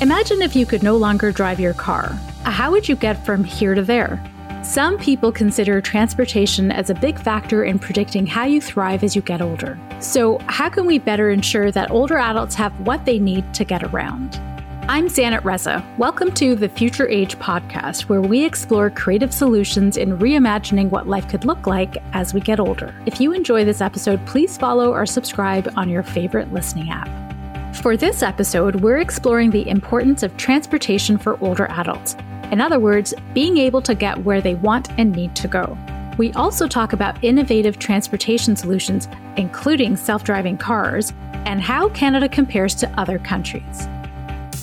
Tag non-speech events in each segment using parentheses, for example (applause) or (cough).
Imagine if you could no longer drive your car. How would you get from here to there? Some people consider transportation as a big factor in predicting how you thrive as you get older. So, how can we better ensure that older adults have what they need to get around? I'm Zannat Reza. Welcome to the Future Age podcast, where we explore creative solutions in reimagining what life could look like as we get older. If you enjoy this episode, please follow or subscribe on your favorite listening app. For this episode, we're exploring the importance of transportation for older adults. In other words, being able to get where they want and need to go. We also talk about innovative transportation solutions, including self driving cars, and how Canada compares to other countries.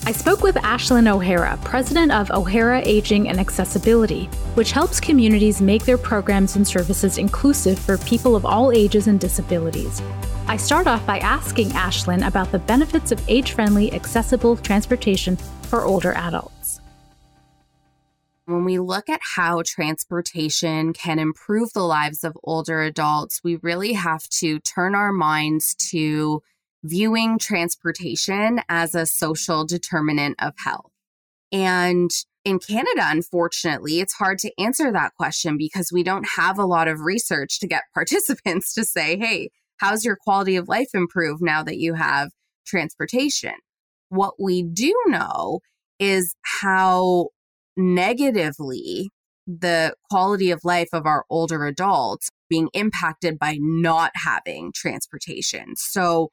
I spoke with Aislin O'Hara, president of O'Hara Aging and Accessibility, which helps communities make their programs and services inclusive for people of all ages and disabilities. I start off by asking Aislin about the benefits of age friendly, accessible transportation for older adults. When we look at how transportation can improve the lives of older adults, we really have to turn our minds to viewing transportation as a social determinant of health. And in Canada, unfortunately, it's hard to answer that question because we don't have a lot of research to get (laughs) participants to say, hey, how's your quality of life improved now that you have transportation? What we do know is how negatively the quality of life of our older adults being impacted by not having transportation. So,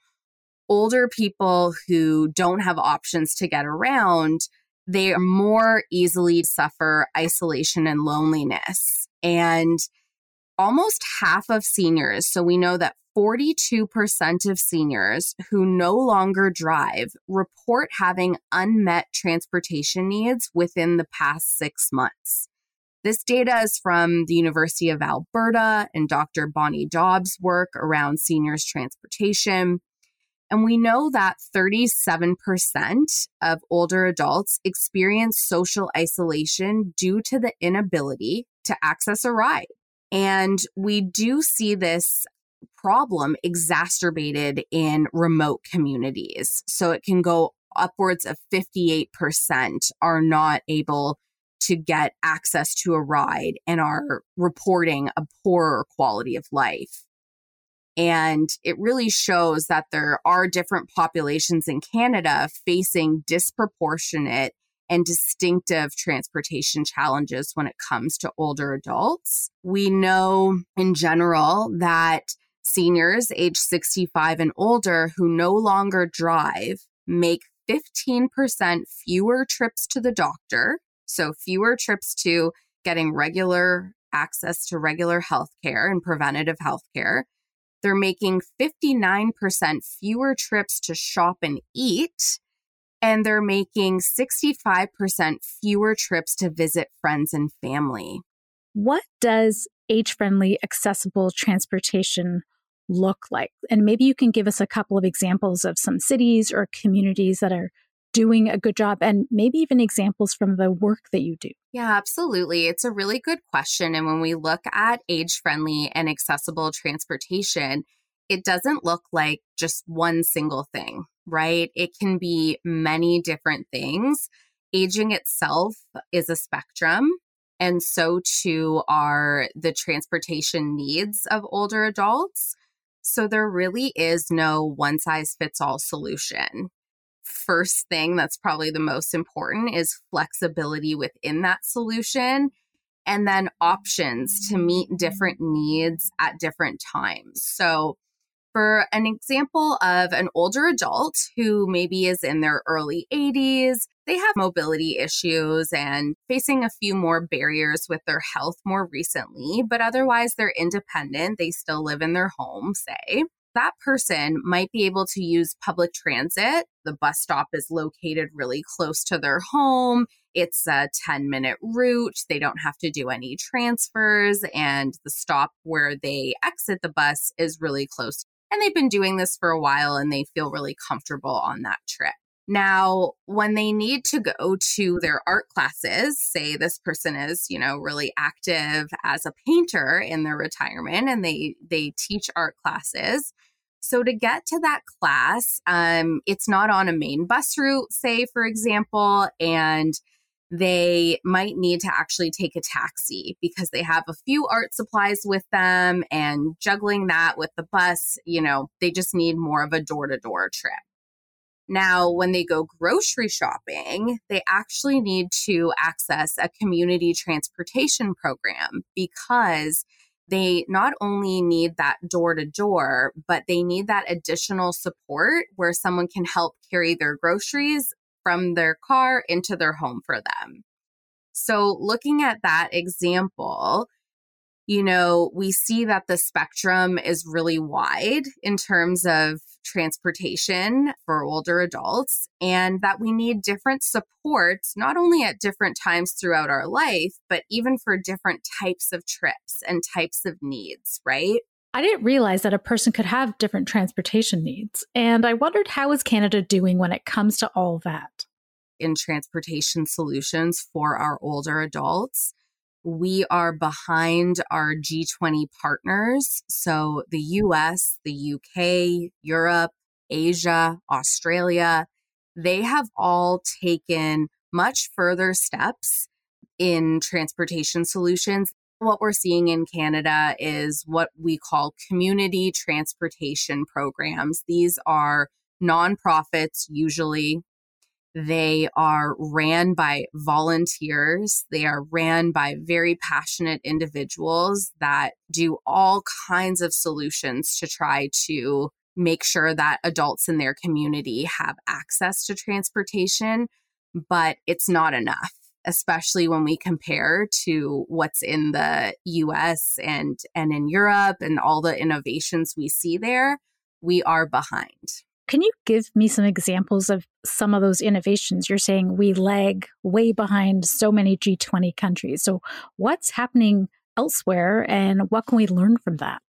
older people who don't have options to get around, they are more easily suffer isolation and loneliness. And almost half of seniors, so we know that 42% of seniors who no longer drive report having unmet transportation needs within the past six months. This data is from the University of Alberta and Dr. Bonnie Dobbs' work around seniors' transportation. And we know that 37% of older adults experience social isolation due to the inability to access a ride. And we do see this problem exacerbated in remote communities. So it can go upwards of 58% are not able to get access to a ride and are reporting a poorer quality of life. And it really shows that there are different populations in Canada facing disproportionate and distinctive transportation challenges when it comes to older adults. We know in general that seniors age 65 and older who no longer drive make 15% fewer trips to the doctor. So, fewer trips to getting regular access to regular health care and preventative health care. They're making 59% fewer trips to shop and eat. And they're making 65% fewer trips to visit friends and family. What does age friendly, accessible transportation look like? And maybe you can give us a couple of examples of some cities or communities that are doing a good job and maybe even examples from the work that you do? Yeah, absolutely. It's a really good question. And when we look at age friendly and accessible transportation, it doesn't look like just one single thing, right? It can be many different things. Aging itself is a spectrum. And so too are the transportation needs of older adults. So there really is no one size fits all solution first thing that's probably the most important is flexibility within that solution and then options to meet different needs at different times. So, for an example of an older adult who maybe is in their early 80s, they have mobility issues and facing a few more barriers with their health more recently, but otherwise they're independent. They still live in their home, say that person might be able to use public transit. The bus stop is located really close to their home. It's a 10 minute route. They don't have to do any transfers, and the stop where they exit the bus is really close. And they've been doing this for a while and they feel really comfortable on that trip. Now, when they need to go to their art classes, say this person is, you know, really active as a painter in their retirement and they they teach art classes, So to get to that class, um, it's not on a main bus route, say, for example, and they might need to actually take a taxi because they have a few art supplies with them and juggling that with the bus, you know, they just need more of a door to door trip. Now, when they go grocery shopping, they actually need to access a community transportation program because they not only need that door to door, but they need that additional support where someone can help carry their groceries from their car into their home for them. So, looking at that example, you know, we see that the spectrum is really wide in terms of transportation for older adults and that we need different supports, not only at different times throughout our life, but even for different types of trips and types of needs, right? I didn't realize that a person could have different transportation needs. And I wondered how is Canada doing when it comes to all that? In transportation solutions for our older adults, we are behind our G20 partners. So the US, the UK, Europe, Asia, Australia, they have all taken much further steps in transportation solutions. What we're seeing in Canada is what we call community transportation programs. These are nonprofits, usually they are ran by volunteers. They are ran by very passionate individuals that do all kinds of solutions to try to make sure that adults in their community have access to transportation. But it's not enough, especially when we compare to what's in the US and, and in Europe and all the innovations we see there. We are behind. Can you give me some examples of some of those innovations? You're saying we lag way behind so many G20 countries. So, what's happening elsewhere and what can we learn from that?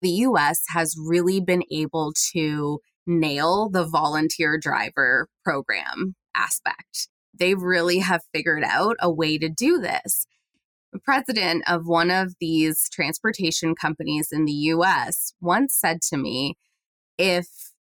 The US has really been able to nail the volunteer driver program aspect. They really have figured out a way to do this. The president of one of these transportation companies in the US once said to me, if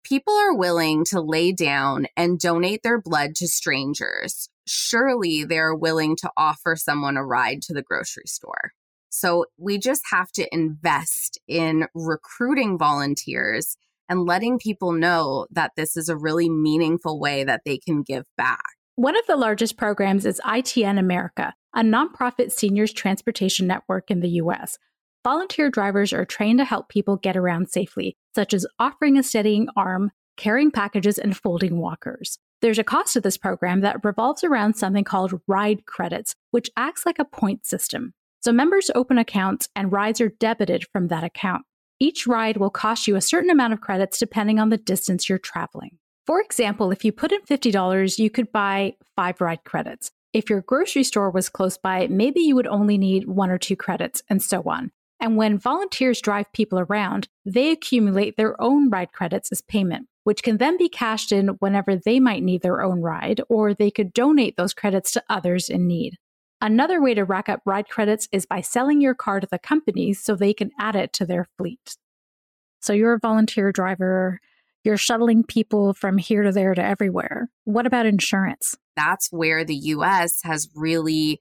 people are willing to lay down and donate their blood to strangers, surely they're willing to offer someone a ride to the grocery store. So we just have to invest in recruiting volunteers and letting people know that this is a really meaningful way that they can give back. One of the largest programs is ITN America, a nonprofit seniors transportation network in the US. Volunteer drivers are trained to help people get around safely, such as offering a steadying arm, carrying packages, and folding walkers. There's a cost to this program that revolves around something called ride credits, which acts like a point system. So members open accounts and rides are debited from that account. Each ride will cost you a certain amount of credits depending on the distance you're traveling. For example, if you put in $50, you could buy five ride credits. If your grocery store was close by, maybe you would only need one or two credits, and so on. And when volunteers drive people around, they accumulate their own ride credits as payment, which can then be cashed in whenever they might need their own ride, or they could donate those credits to others in need. Another way to rack up ride credits is by selling your car to the company so they can add it to their fleet. So you're a volunteer driver, you're shuttling people from here to there to everywhere. What about insurance? That's where the US has really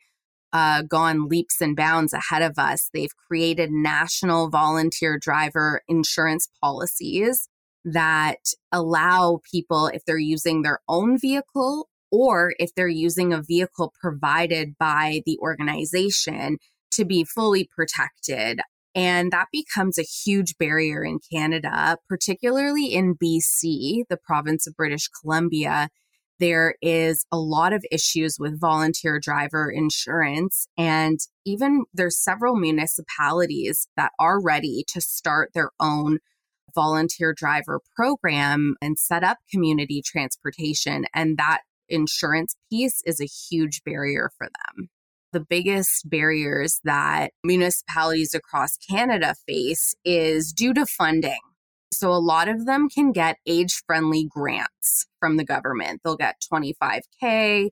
uh, gone leaps and bounds ahead of us. They've created national volunteer driver insurance policies that allow people, if they're using their own vehicle or if they're using a vehicle provided by the organization, to be fully protected. And that becomes a huge barrier in Canada, particularly in BC, the province of British Columbia there is a lot of issues with volunteer driver insurance. And even there's several municipalities that are ready to start their own volunteer driver program and set up community transportation. And that insurance piece is a huge barrier for them. The biggest barriers that municipalities across Canada face is due to funding. So a lot of them can get age friendly grants from the government. They'll get 25K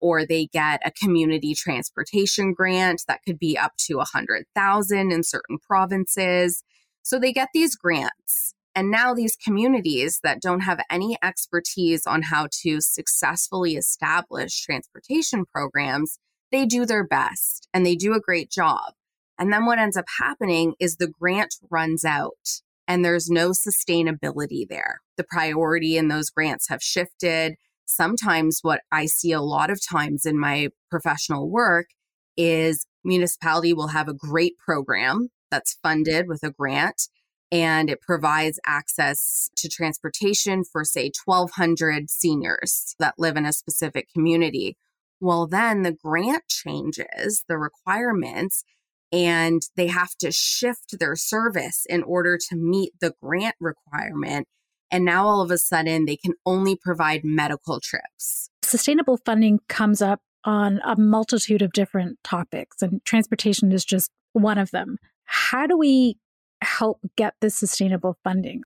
or they get a community transportation grant that could be up to 100,000 in certain provinces. So they get these grants. And now these communities that don't have any expertise on how to successfully establish transportation programs, they do their best and they do a great job. And then what ends up happening is the grant runs out and there's no sustainability there. The priority in those grants have shifted. Sometimes, what I see a lot of times in my professional work is municipality will have a great program that's funded with a grant and it provides access to transportation for say 1200 seniors that live in a specific community well then the grant changes the requirements and they have to shift their service in order to meet the grant requirement and now all of a sudden they can only provide medical trips sustainable funding comes up on a multitude of different topics, and transportation is just one of them. How do we help get this sustainable funding?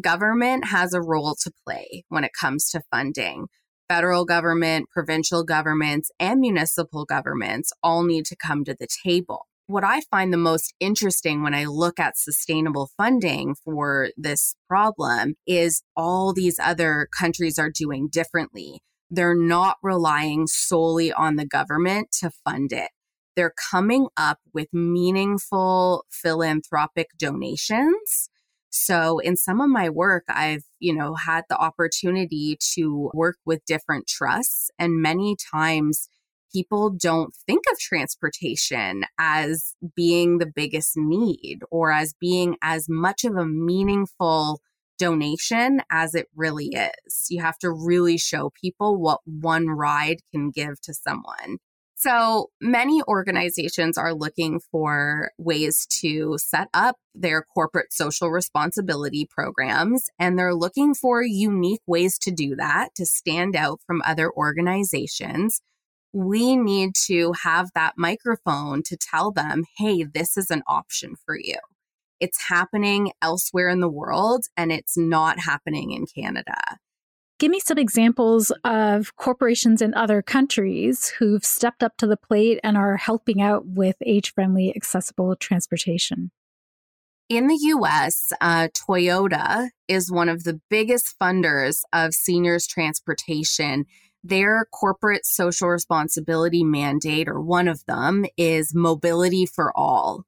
Government has a role to play when it comes to funding. Federal government, provincial governments, and municipal governments all need to come to the table. What I find the most interesting when I look at sustainable funding for this problem is all these other countries are doing differently. They're not relying solely on the government to fund it. They're coming up with meaningful philanthropic donations. So in some of my work, I've, you know, had the opportunity to work with different trusts and many times people don't think of transportation as being the biggest need or as being as much of a meaningful donation as it really is. You have to really show people what one ride can give to someone. So many organizations are looking for ways to set up their corporate social responsibility programs, and they're looking for unique ways to do that to stand out from other organizations. We need to have that microphone to tell them, hey, this is an option for you. It's happening elsewhere in the world and it's not happening in Canada. Give me some examples of corporations in other countries who've stepped up to the plate and are helping out with age friendly, accessible transportation. In the US, uh, Toyota is one of the biggest funders of seniors transportation. Their corporate social responsibility mandate, or one of them, is mobility for all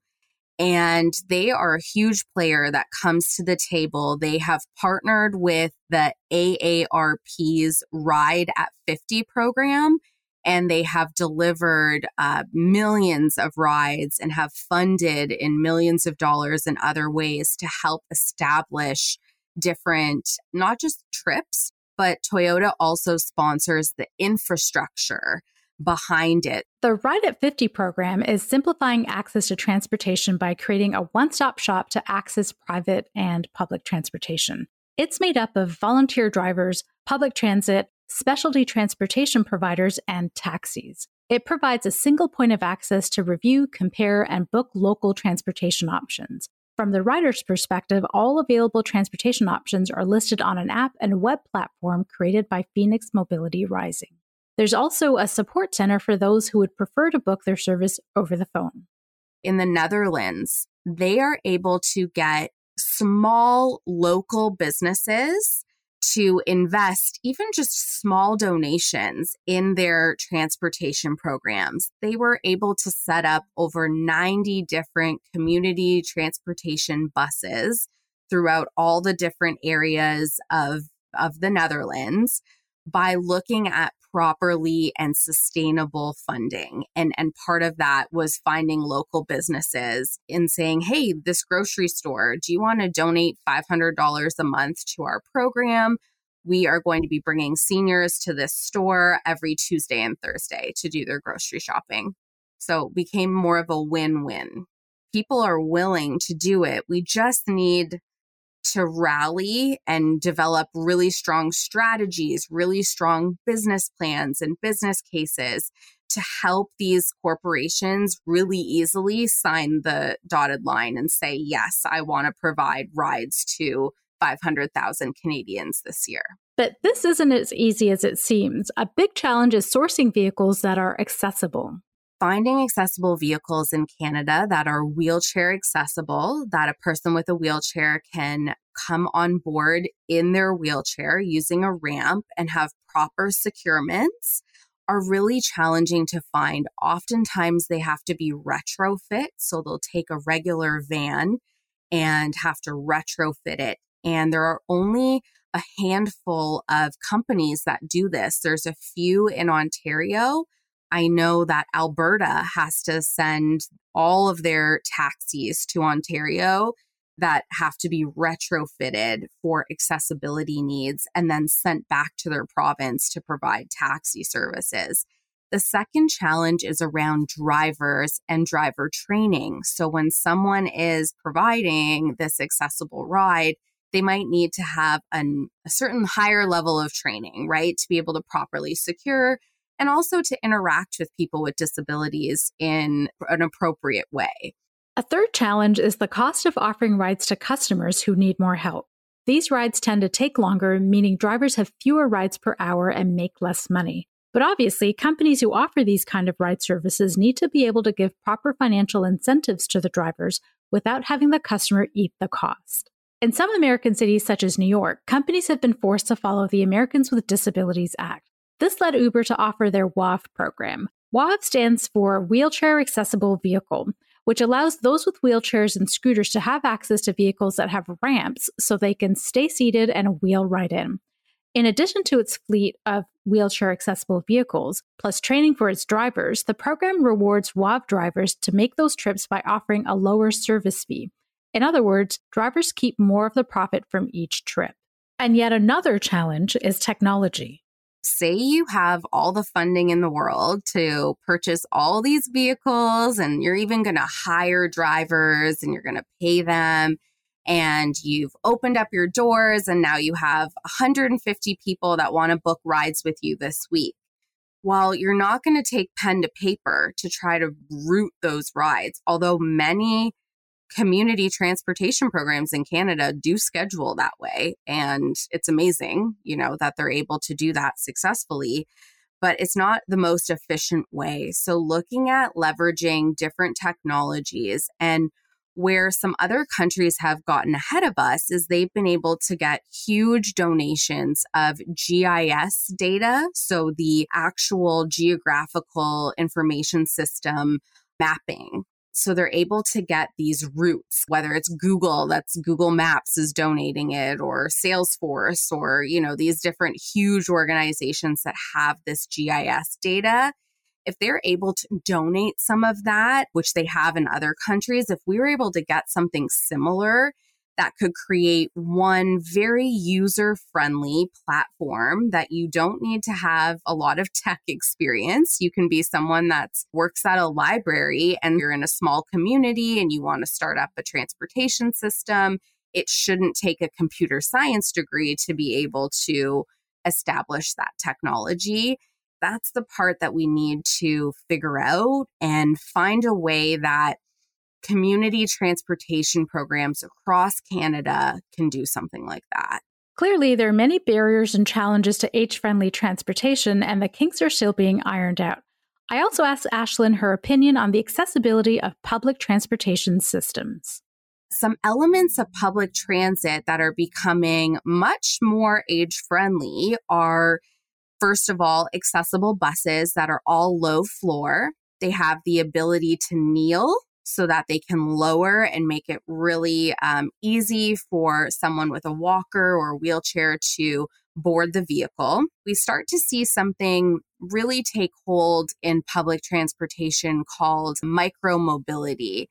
and they are a huge player that comes to the table. They have partnered with the AARP's Ride at 50 program, and they have delivered uh, millions of rides and have funded in millions of dollars in other ways to help establish different, not just trips, but Toyota also sponsors the infrastructure behind it. The Ride at 50 program is simplifying access to transportation by creating a one stop shop to access private and public transportation. It's made up of volunteer drivers, public transit, specialty transportation providers, and taxis. It provides a single point of access to review, compare, and book local transportation options. From the rider's perspective, all available transportation options are listed on an app and web platform created by Phoenix Mobility Rising. There's also a support center for those who would prefer to book their service over the phone. In the Netherlands, they are able to get small local businesses to invest even just small donations in their transportation programs. They were able to set up over 90 different community transportation buses throughout all the different areas of, of the Netherlands by looking at properly and sustainable funding. And, and part of that was finding local businesses and saying, hey, this grocery store, do you want to donate $500 a month to our program? We are going to be bringing seniors to this store every Tuesday and Thursday to do their grocery shopping. So it became more of a win win. People are willing to do it. We just need to rally and develop really strong strategies, really strong business plans and business cases to help these corporations really easily sign the dotted line and say, yes, I want to provide rides to 500,000 Canadians this year. But this isn't as easy as it seems. A big challenge is sourcing vehicles that are accessible finding accessible vehicles in Canada that are wheelchair accessible, that a person with a wheelchair can come on board in their wheelchair using a ramp and have proper securements are really challenging to find. Oftentimes, they have to be retrofit. So they'll take a regular van and have to retrofit it. And there are only a handful of companies that do this. There's a few in Ontario. I know that Alberta has to send all of their taxis to Ontario that have to be retrofitted for accessibility needs and then sent back to their province to provide taxi services. The second challenge is around drivers and driver training. So, when someone is providing this accessible ride, they might need to have an, a certain higher level of training, right? To be able to properly secure and also to interact with people with disabilities in an appropriate way. A third challenge is the cost of offering rides to customers who need more help. These rides tend to take longer, meaning drivers have fewer rides per hour and make less money. But obviously, companies who offer these kind of ride services need to be able to give proper financial incentives to the drivers without having the customer eat the cost. In some American cities, such as New York, companies have been forced to follow the Americans with Disabilities Act. This led Uber to offer their WAV program. WAV stands for Wheelchair Accessible Vehicle, which allows those with wheelchairs and scooters to have access to vehicles that have ramps so they can stay seated and wheel right in. In addition to its fleet of wheelchair accessible vehicles, plus training for its drivers, the program rewards WAV drivers to make those trips by offering a lower service fee. In other words, drivers keep more of the profit from each trip. And yet another challenge is technology say you have all the funding in the world to purchase all these vehicles and you're even going to hire drivers and you're going to pay them and you've opened up your doors and now you have 150 people that want to book rides with you this week. While you're not going to take pen to paper to try to route those rides, although many community transportation programs in Canada do schedule that way. And it's amazing, you know, that they're able to do that successfully, but it's not the most efficient way. So, looking at leveraging different technologies and where some other countries have gotten ahead of us is they've been able to get huge donations of GIS data. So, the actual geographical information system mapping so they're able to get these routes, whether it's Google, that's Google Maps is donating it, or Salesforce, or, you know, these different huge organizations that have this GIS data. If they're able to donate some of that, which they have in other countries, if we were able to get something similar, that could create one very user friendly platform that you don't need to have a lot of tech (laughs) experience. You can be someone that works at a library and you're in a small community and you want to start up a transportation system. It shouldn't take a computer science degree to be able to establish that technology. That's the part that we need to figure out and find a way that community transportation programs across Canada can do something like that. Clearly, there are many barriers and challenges to age friendly transportation, and the kinks are still being ironed out. I also asked Aislin her opinion on the accessibility of public transportation systems. Some elements of public transit that are becoming much more age friendly are, first of all, accessible buses that are all low floor. They have the ability to kneel so that they can lower and make it really um, easy for someone with a walker or wheelchair to board the vehicle. We start to see something really take hold in public transportation called micromobility.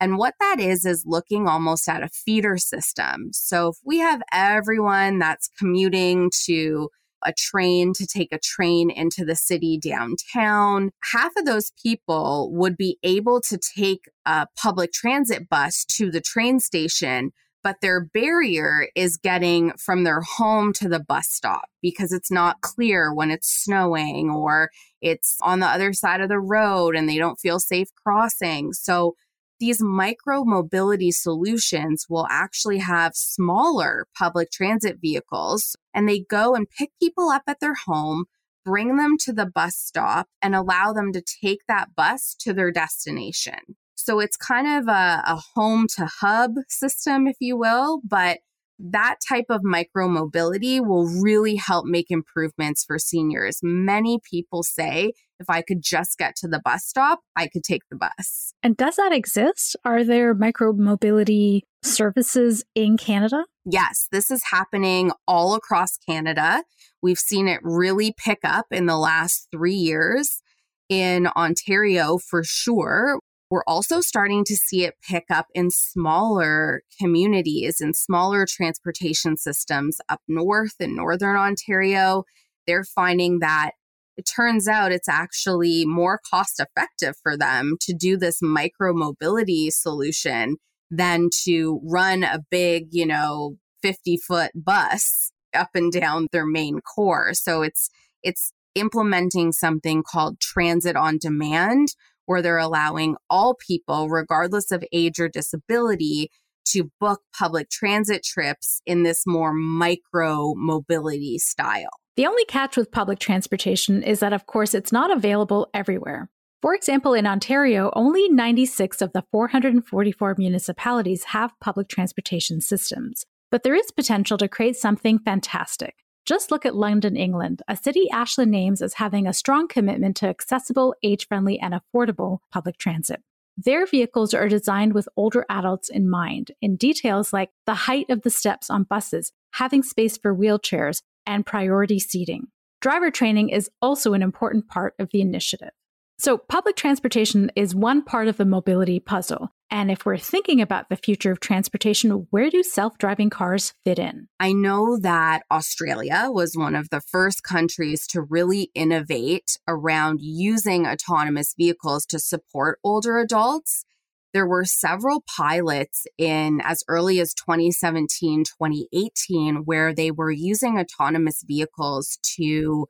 And what that is, is looking almost at a feeder system. So if we have everyone that's commuting to a train to take a train into the city downtown. Half of those people would be able to take a public transit bus to the train station, but their barrier is getting from their home to the bus stop because it's not clear when it's snowing or it's on the other side of the road and they don't feel safe crossing. So these micro mobility solutions will actually have smaller public transit vehicles and they go and pick people up at their home, bring them to the bus stop, and allow them to take that bus to their destination. So it's kind of a, a home to hub system, if you will, but that type of micro mobility will really help make improvements for seniors. Many people say if I could just get to the bus stop, I could take the bus. And does that exist? Are there micro mobility services in Canada? Yes, this is happening all across Canada. We've seen it really pick up in the last three years. In Ontario, for sure, we're also starting to see it pick up in smaller communities and smaller transportation systems up north in northern Ontario. They're finding that it turns out it's actually more cost effective for them to do this micro mobility solution than to run a big, you know, 50 foot bus up and down their main core. So it's, it's implementing something called transit on demand, where they're allowing all people, regardless of age or disability, to book public transit trips in this more micro mobility style. The only catch with public transportation is that, of course, it's not available everywhere. For example, in Ontario, only 96 of the 444 municipalities have public transportation systems. But there is potential to create something fantastic. Just look at London, England, a city Aislin names as having a strong commitment to accessible, age friendly, and affordable public transit. Their vehicles are designed with older adults in mind, in details like the height of the steps on buses, having space for wheelchairs, and priority seating. Driver training is also an important part of the initiative. So, public transportation is one part of the mobility puzzle. And if we're thinking about the future of transportation, where do self driving cars fit in? I know that Australia was one of the first countries to really innovate around using autonomous vehicles to support older adults. There were several pilots in as early as 2017, 2018, where they were using autonomous vehicles to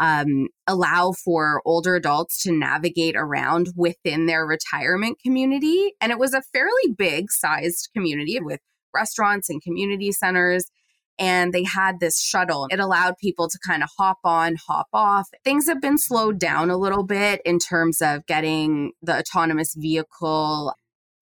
um, allow for older adults to navigate around within their retirement community. And it was a fairly big sized community with restaurants and community centers. And they had this shuttle. It allowed people to kind of hop on, hop off. Things have been slowed down a little bit in terms of getting the autonomous vehicle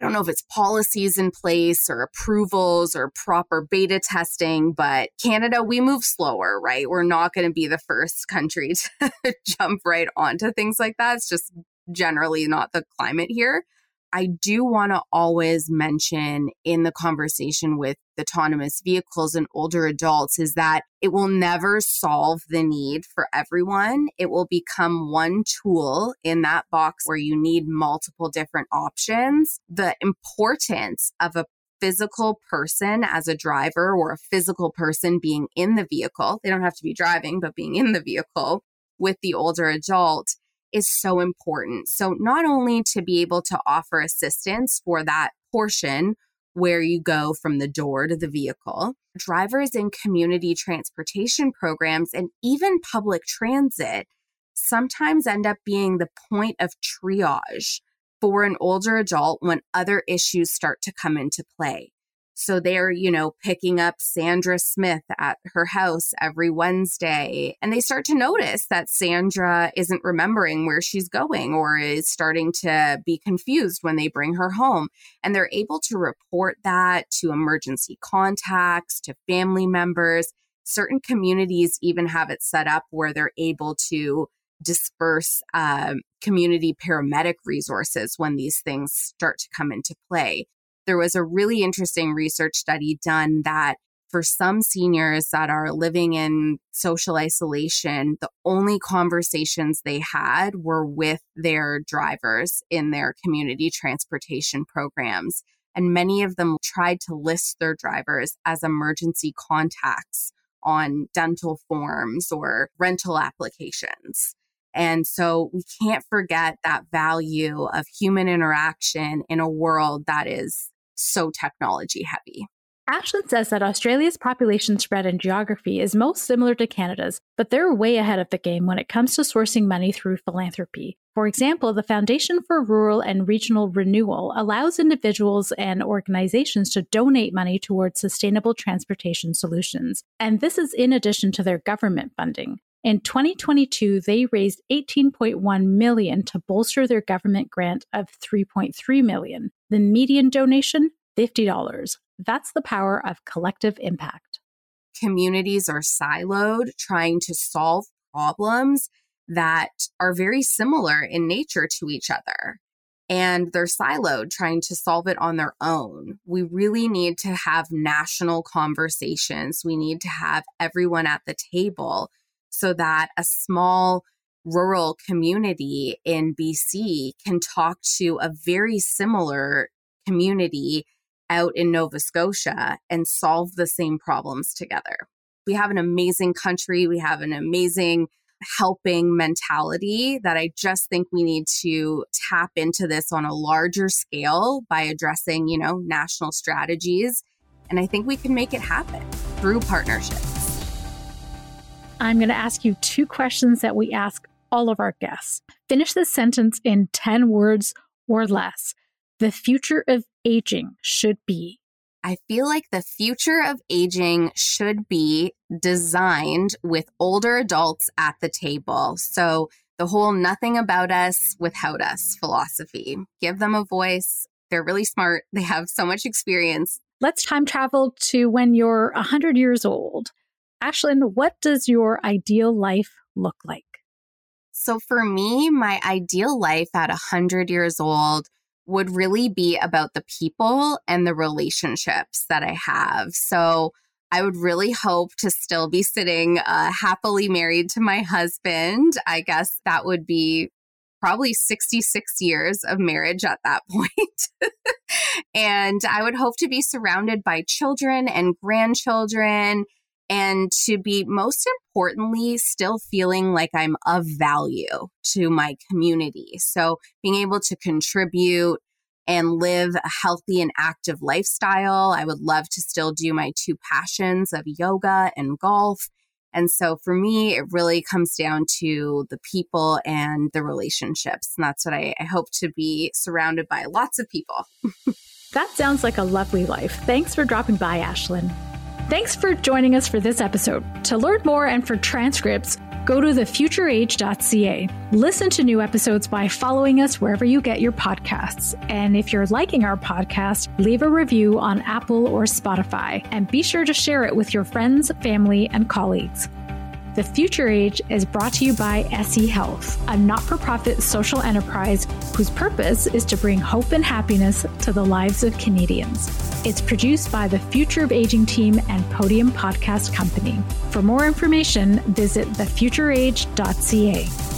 I don't know if it's policies in place or approvals or proper beta testing, but Canada, we move slower, right? We're not going to be the first country (laughs) to jump right onto things like that. It's just generally not the climate here. I do want to always mention in the conversation with autonomous vehicles and older adults is that it will never solve the need for everyone. It will become one tool in that box where you need multiple different options. The importance of a physical person as a driver or a physical person being in the vehicle, they don't have to be driving, but being in the vehicle with the older adult is so important. So, not only to be able to offer assistance for that portion where you go from the door to the vehicle, drivers in community transportation programs and even public transit sometimes end up being the point of triage for an older adult when other issues start to come into play. So they're, you know, picking up Sandra Smith at her house every Wednesday. And they start to notice that Sandra isn't remembering where she's going or is starting to be confused when they bring her home. And they're able to report that to emergency contacts, to family members. Certain communities even have it set up where they're able to disperse um, community paramedic resources when these things start to come into play there was a really interesting research study done that for some seniors that are living in social isolation, the only conversations they had were with their drivers in their community transportation programs. And many of them tried to list their drivers as emergency contacts on dental forms or rental applications. And so we can't forget that value of human interaction in a world that is so technology heavy. Aislin says that Australia's population spread and geography is most similar to Canada's, but they're way ahead of the game when it comes to sourcing money through philanthropy. For example, the Foundation for Rural and Regional Renewal allows individuals and organizations to donate money towards sustainable transportation solutions. And this is in addition to their government funding. In 2022, they raised 18.1 million to bolster their government grant of 3.3 million. The median donation $50. That's the power of collective impact. Communities are siloed trying to solve problems that are very similar in nature to each other and they're siloed trying to solve it on their own. We really need to have national conversations. We need to have everyone at the table so that a small rural community in BC can talk to a very similar community out in Nova Scotia and solve the same problems together. We have an amazing country. We have an amazing helping mentality that I just think we need to tap into this on a larger scale by addressing, you know, national strategies. And I think we can make it happen through partnerships. I'm going to ask you two questions that we ask all of our guests. Finish the sentence in 10 words or less. The future of aging should be. I feel like the future of aging should be designed with older adults at the table. So, the whole nothing about us without us philosophy. Give them a voice. They're really smart, they have so much experience. Let's time travel to when you're 100 years old. Aislin, what does your ideal life look like? So, for me, my ideal life at 100 years old would really be about the people and the relationships that I have. So I would really hope to still be sitting uh, happily married to my husband. I guess that would be probably 66 years of marriage at that (laughs) point. and I would hope to be surrounded by children and grandchildren and to be most importantly still feeling like I'm of value to my community. So being able to contribute and live a healthy and active lifestyle. I would love to still do my two passions of yoga and golf. And so for me, it really comes down to the people and the relationships. And that's what I, I hope to be surrounded by lots of people. (laughs) that sounds like a lovely life. Thanks for dropping by, Aislin. Thanks for joining us for this episode. To learn more and for transcripts, go to thefutureage.ca. Listen to new episodes by following us wherever you get your podcasts. And if you're liking our podcast, leave a review on Apple or Spotify and be sure to share it with your friends, family, and colleagues. The Future Age is brought to you by SE Health, a not for profit social enterprise whose purpose is to bring hope and happiness to the lives of Canadians. It's produced by the Future of Aging team and Podium Podcast Company. For more information, visit thefutureage.ca.